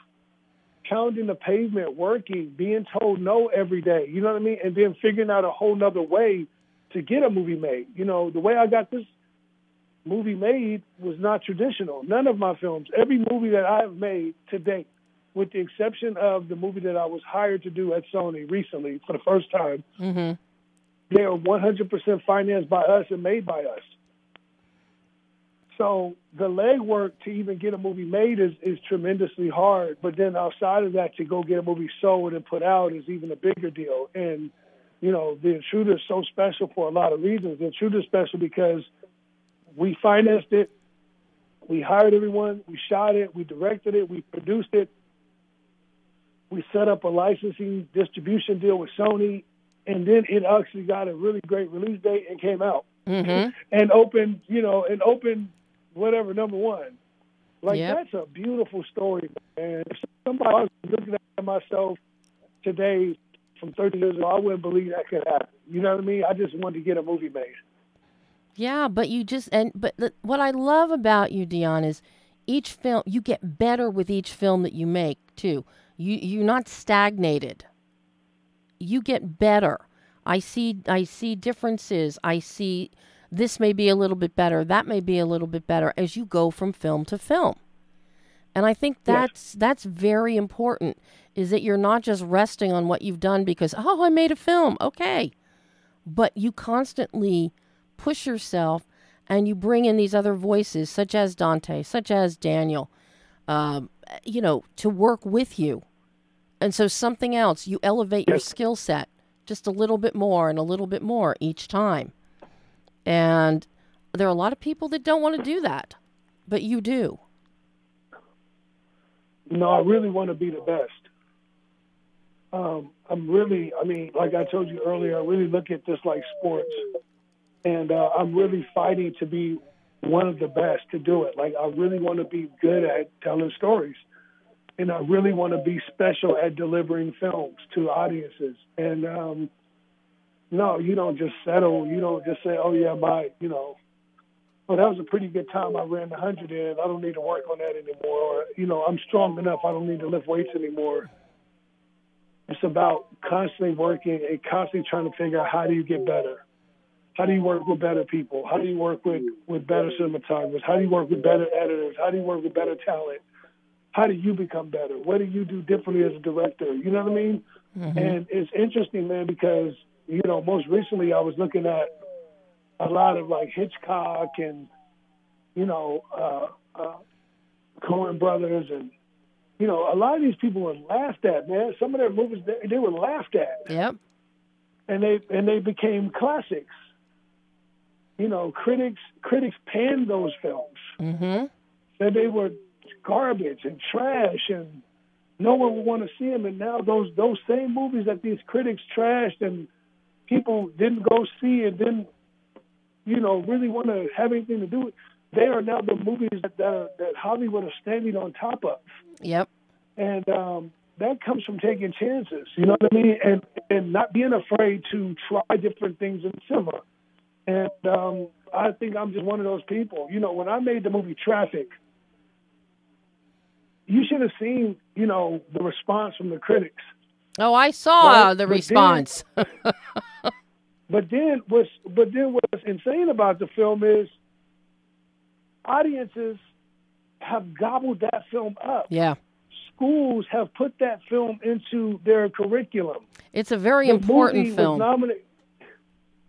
pounding the pavement, working, being told no every day. You know what I mean? And then figuring out a whole nother way to get a movie made. You know, the way I got this movie made was not traditional. None of my films, every movie that I have made to date, with the exception of the movie that I was hired to do at Sony recently for the first time, mm-hmm. they are 100% financed by us and made by us. So the legwork to even get a movie made is, is tremendously hard. But then outside of that, to go get a movie sold and put out is even a bigger deal. And, you know, The Intruder is so special for a lot of reasons. The Intruder is special because we financed it, we hired everyone, we shot it, we directed it, we produced it, we set up a licensing distribution deal with Sony, and then it actually got a really great release date and came out. Mm-hmm. and opened, you know, and opened whatever number one. Like yep. that's a beautiful story, man. If somebody was looking at myself today from 30 years ago, I wouldn't believe that could happen. You know what I mean? I just wanted to get a movie made. Yeah, but you just and but the, what I love about you, Deon, is each film you get better with each film that you make too. You you're not stagnated. You get better. I see I see differences. I see this may be a little bit better, that may be a little bit better as you go from film to film. And I think that's yes. that's very important is that you're not just resting on what you've done because oh I made a film, okay. But you constantly push yourself and you bring in these other voices such as Dante, such as Daniel, um, you know, to work with you. And so something else, you elevate yes. your skill set just a little bit more and a little bit more each time. And there are a lot of people that don't want to do that, but you do. No, I really want to be the best. Um, I'm really, I mean, like I told you earlier, I really look at this like sports. And uh, I'm really fighting to be one of the best to do it. Like, I really want to be good at telling stories. And I really want to be special at delivering films to audiences. And, um, no, you don't just settle. You don't just say, oh, yeah, my, you know, well, that was a pretty good time. I ran the 100 in. I don't need to work on that anymore. Or, you know, I'm strong enough. I don't need to lift weights anymore. It's about constantly working and constantly trying to figure out how do you get better? How do you work with better people? How do you work with, with better cinematographers? How do you work with better editors? How do you work with better talent? How do you become better? What do you do differently as a director? You know what I mean? Mm-hmm. And it's interesting, man, because – you know, most recently I was looking at a lot of like Hitchcock and, you know, uh, uh, Coen brothers and, you know, a lot of these people were laughed at, man. Some of their movies, they, they were laughed at. Yep. And they and they became classics. You know, critics critics panned those films. Mm-hmm. Said they were garbage and trash and no one would want to see them. And now those those same movies that these critics trashed and people didn't go see and didn't, you know, really want to have anything to do with. They are now the movies that that, that Hollywood is standing on top of. Yep. And um, that comes from taking chances. You know what I mean? And and not being afraid to try different things in cinema. And um, I think I'm just one of those people. You know, when I made the movie Traffik, you should have seen, you know, the response from the critics. Oh, I saw Right, the but then- response. But then what's but then what's insane about the film is audiences have gobbled that film up. yeah. Schools have put that film into their curriculum. It's a very The important film. Was nominated.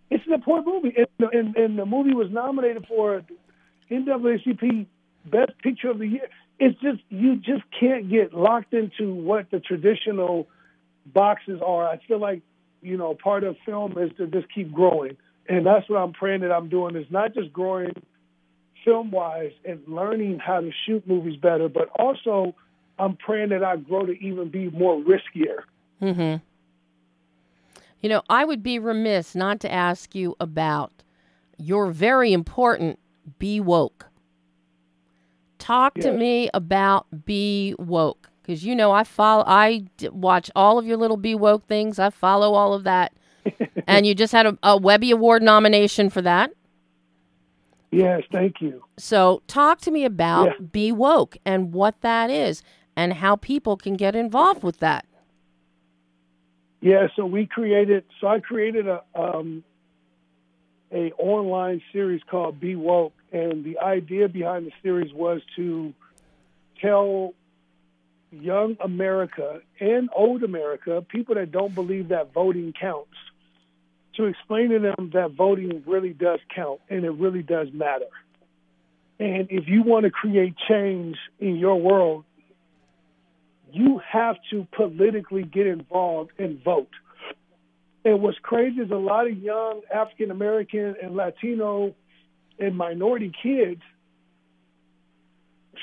It's an important movie, and, and, and the movie was nominated for NAACP Best Picture of the Year. It's just you just can't get locked into what the traditional boxes are. I feel like you know part of film is to just keep growing, and that's what I'm praying that I'm doing is not just growing film wise and learning how to shoot movies better, but also I'm praying that I grow to even be more riskier. Mm-hmm. You know, I would be remiss not to ask you about your very important Be Woke. Talk to me about Be Woke because you know I follow, I d- watch all of your little Be Woke things. I follow all of that, and you just had a, a Webby Award nomination for that. Yes, thank you. So, talk to me about Yeah. Be Woke and what that is and how people can get involved with that. Yeah, so we created. So I created a um, a online series called Be Woke, and the idea behind the series was to tell young America and old America, people that don't believe that voting counts, to explain to them that voting really does count and it really does matter. And if you want to create change in your world, you have to politically get involved and vote. And what's crazy is a lot of young African American and Latino and minority kids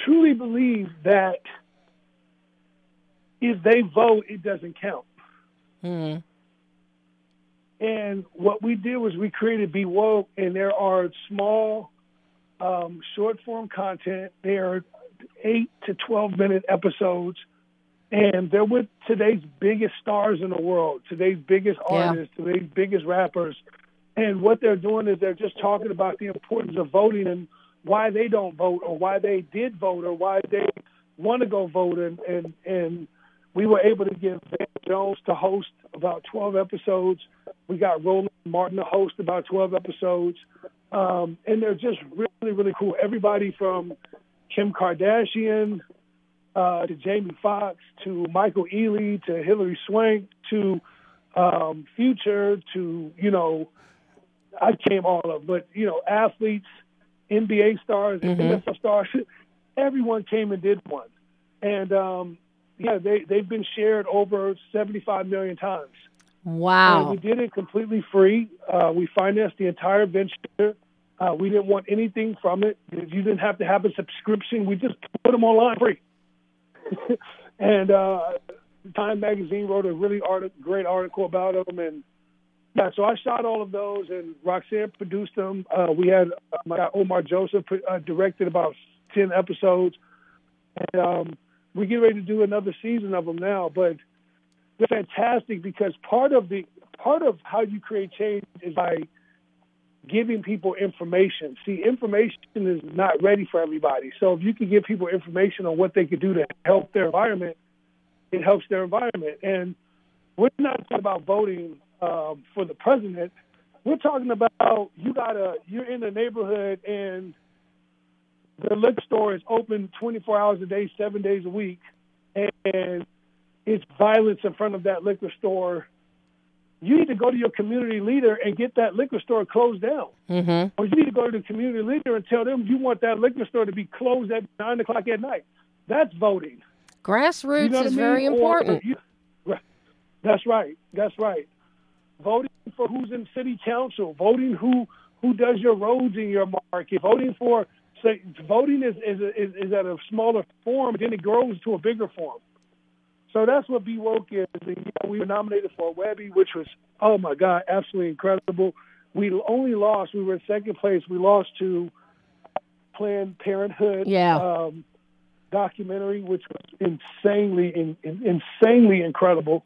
truly believe that if they vote, it doesn't count. hmm And what we did was we created Be Woke, and there are small, um, short form content. They are eight to 12 minute episodes, and they're with today's biggest stars in the world, today's biggest Yeah. artists, today's biggest rappers. And what they're doing is they're just talking about the importance of voting and why they don't vote or why they did vote or why they want to go vote. And, and, and we were able to get Van Jones to host about 12 episodes. We got Roland Martin to host about 12 episodes. Um, and they're just really, really cool. Everybody from Kim Kardashian uh, to Jamie Foxx to Michael Ealy to Hilary Swank to um, Future to, you know, I came all of, but, you know, athletes, NBA stars, Mhm. NFL stars, everyone came and did one. And, um, yeah, they, they've been shared over 75 million times. And Wow. we did it completely free. Uh, we financed the entire venture. Uh, we didn't want anything from it. You didn't have to have a subscription. We just put them online free. and uh, Time Magazine wrote a really art- great article about them. And yeah, so I shot all of those, and Roxanne produced them. Uh, we had uh, my guy Omar Joseph uh, directed about ten episodes, and um, we get ready to do another season of them now. But they're fantastic because part of the part of how you create change is by giving people information. See, information is not ready for everybody. So if you can give people information on what they could do to help their environment, it helps their environment. And we're not talking about voting um, for the president. We're talking about you gotta you're in the neighborhood and the liquor store is open 24 hours a day, seven days a week, and it's violence in front of that liquor store. You need to go to your community leader and get that liquor store closed down. hmm Or you need to go to the community leader and tell them you want that liquor store to be closed at nine o'clock at night. That's voting. Grassroots You know is I mean? very important. you- that's right. That's right. Voting for who's in city council, voting who who does your roads in your market, voting for say voting is is is, is at a smaller form, then it grows to a bigger form. So that's what Be Woke is. And, you know, we were nominated for a Webby, which was oh my god, absolutely incredible. We only lost. We were in second place. We lost to Planned Parenthood. Yeah. Um, documentary, which was insanely, in, in, insanely incredible.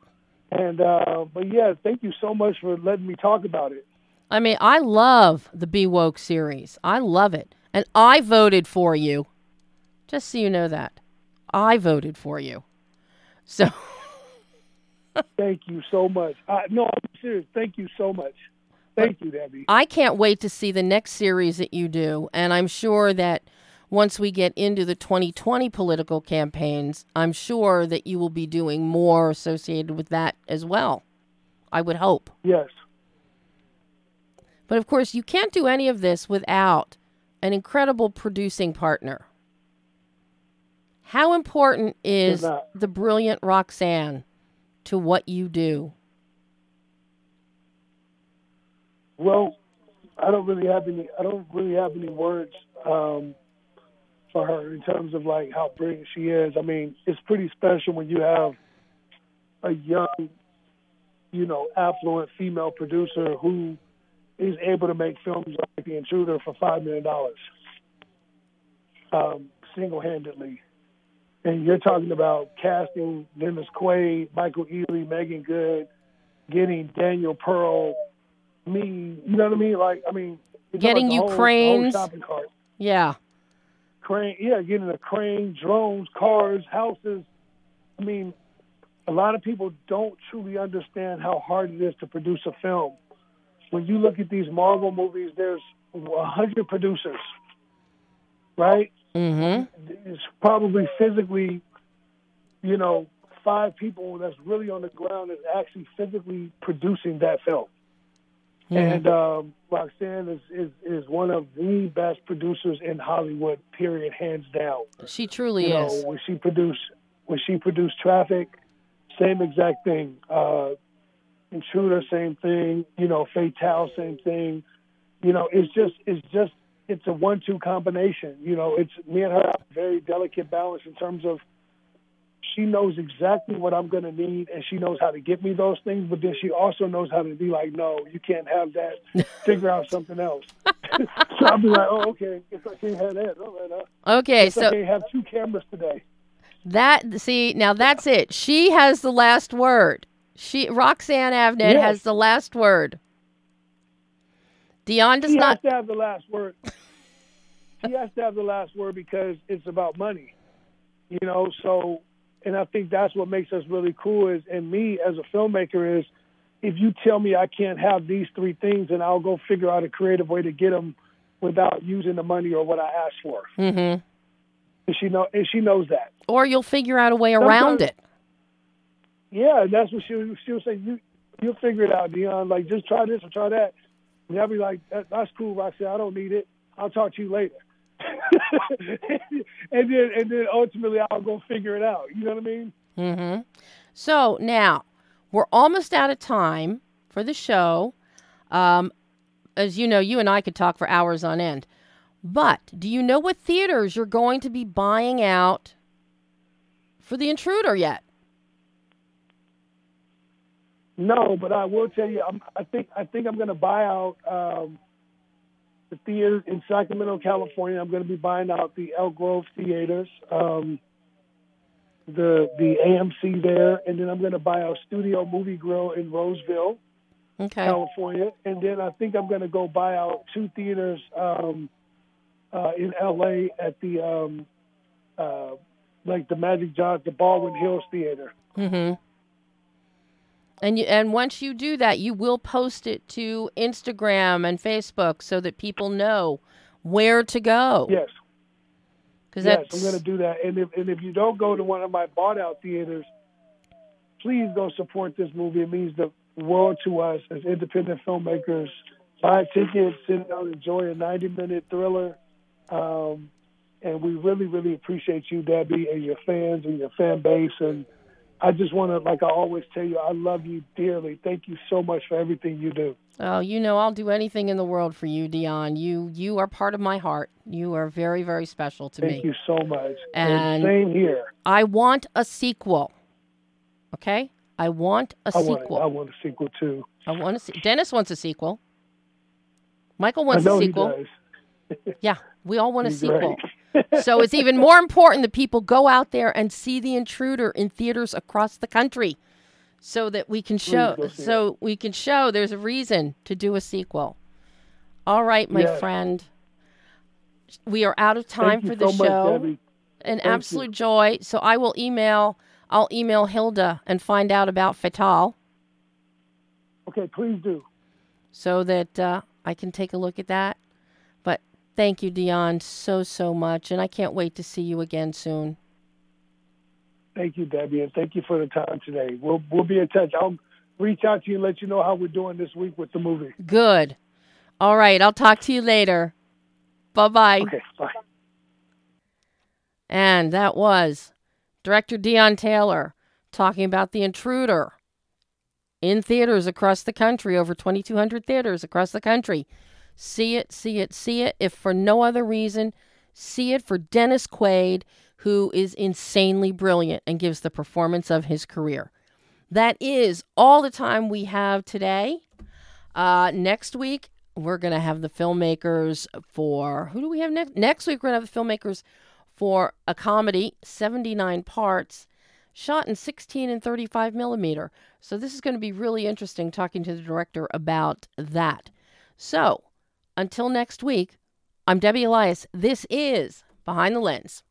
And uh, but yeah, thank you so much for letting me talk about it. I mean, I love the Be Woke series. I love it. And I voted for you. Just so you know that. I voted for you. So Thank you so much. I, no, I'm serious. Thank you so much. Thank you, Debbie. I can't wait to see the next series that you do. And I'm sure that once we get into the 2020 political campaigns, I'm sure that you will be doing more associated with that as well. I would hope. Yes. But of course, you can't do any of this without an incredible producing partner. How important is the brilliant Roxanne to what you do? Well, I don't really have any. I don't really have any words um, for her in terms of like how brilliant she is. I mean, it's pretty special when you have a young, you know, affluent female producer who is able to make films like The Intruder for five million dollars, um, single-handedly. And you're talking about casting Dennis Quaid, Michael Ealy, Meagan Good, getting Daniel Pearl, me. You know what I mean? Like, I mean, Getting you cranes. Yeah. Crane, yeah, getting a crane, drones, cars, houses. I mean, a lot of people don't truly understand how hard it is to produce a film. When you look at these Marvel movies, there's a hundred producers, right? Mm-hmm. It's probably physically, you know, five people that's really on the ground that's actually physically producing that film. And um, Roxanne is, is, is one of the best producers in Hollywood, period, hands down. She truly You know, is. when she produced when she produced Traffik, same exact thing. Uh, Intruder, same thing. You know, Fatal, same thing. You know, it's just it's just it's a one-two combination. You know, it's me and her very delicate balance in terms of she knows exactly what I'm going to need, and she knows how to get me those things. But then she also knows how to be like, no, you can't have that. Figure out something else. so I'll be like, oh, okay. Guess I can't have that. All right, uh, Okay, guess I so can't have two cameras today. that see now that's it. She has the last word. She Roxanne Avent Yes. has the last word. Deon does She not. has to have the last word. she has to have the last word because it's about money. You know, so and I think that's what makes us really cool is and me as a filmmaker is if you tell me I can't have these three things and I'll go figure out a creative way to get them without using the money or what I asked for. Mm-hmm. And she know and she knows that. Or you'll figure out a way around Sometimes- it. Yeah, and that's what she she'll say. You you'll figure it out, Deon. Like just try this or try that. And I'll be like, that, that's cool, Roxanne. I don't need it. I'll talk to you later. and then and then ultimately I'll go figure it out. You know what I mean? Mm-hmm. So now we're almost out of time for the show. Um, as you know, you and I could talk for hours on end. But do you know what theaters you're going to be buying out for The Intruder yet? No, but I will tell you, I'm, I think I think I'm going to buy out um, the theaters in Sacramento, California. I'm going to be buying out the Elk Grove theaters, um, the the AMC there, and then I'm going to buy out Studio Movie Grill in Roseville, Okay. California, and then I think I'm going to go buy out two theaters um, uh, in LA at the um, uh, like the Magic Johnson, the Baldwin Hills Theater. Mm-hmm. And you, and once you do that, you will post it to Instagram and Facebook so that people know where to go. Yes. Yes, that's I'm going to do that. And if and if you don't go to one of my bought out theaters, please go support this movie. It means the world to us as independent filmmakers. Buy tickets, sit down, enjoy a 90 minute thriller. Um, and we really, really appreciate you, Debbie, and your fans and your fan base. And I just want to, like I always tell you, I love you dearly. Thank you so much for everything you do. Oh, you know, I'll do anything in the world for you, Deon. You you are part of my heart. You are very very special to Thank me. Thank you so much. And- same here. I want a sequel. Okay? I want a I want, sequel. I want a sequel too. I want to see. Dennis wants a sequel. Michael wants a sequel. Yeah, we all want a sequel. great. So it's even more important that people go out there and see The Intruder in theaters across the country. so that we can show so we can show there's a reason to do a sequel. All right, my Yes. friend. We are out of time Thank for the so show. Debbie. An you. absolute joy. So I will email I'll email Hilda and find out about Fatale Okay, please do. so that uh, I can take a look at that. Thank you, Deon, so so much, and I can't wait to see you again soon. Thank you, Debbie, and thank you for the time today. We'll we'll be in touch. I'll reach out to you and let you know how we're doing this week with the movie. Good. All right, I'll talk to you later. Bye bye. Okay, bye. And that was director Deon Taylor talking about The Intruder in theaters across the country, over 2,200 theaters across the country. See it, see it, see it. If for no other reason, see it for Dennis Quaid, who is insanely brilliant and gives the performance of his career. That is all the time we have today. Uh, next week, we're going to have the filmmakers for who do we have next? Next week, we're going to have the filmmakers for a comedy, 79 parts, shot in 16 and 35 millimeter. So this is going to be really interesting talking to the director about that. So until next week, I'm Debbie Elias. This is Behind the Lens.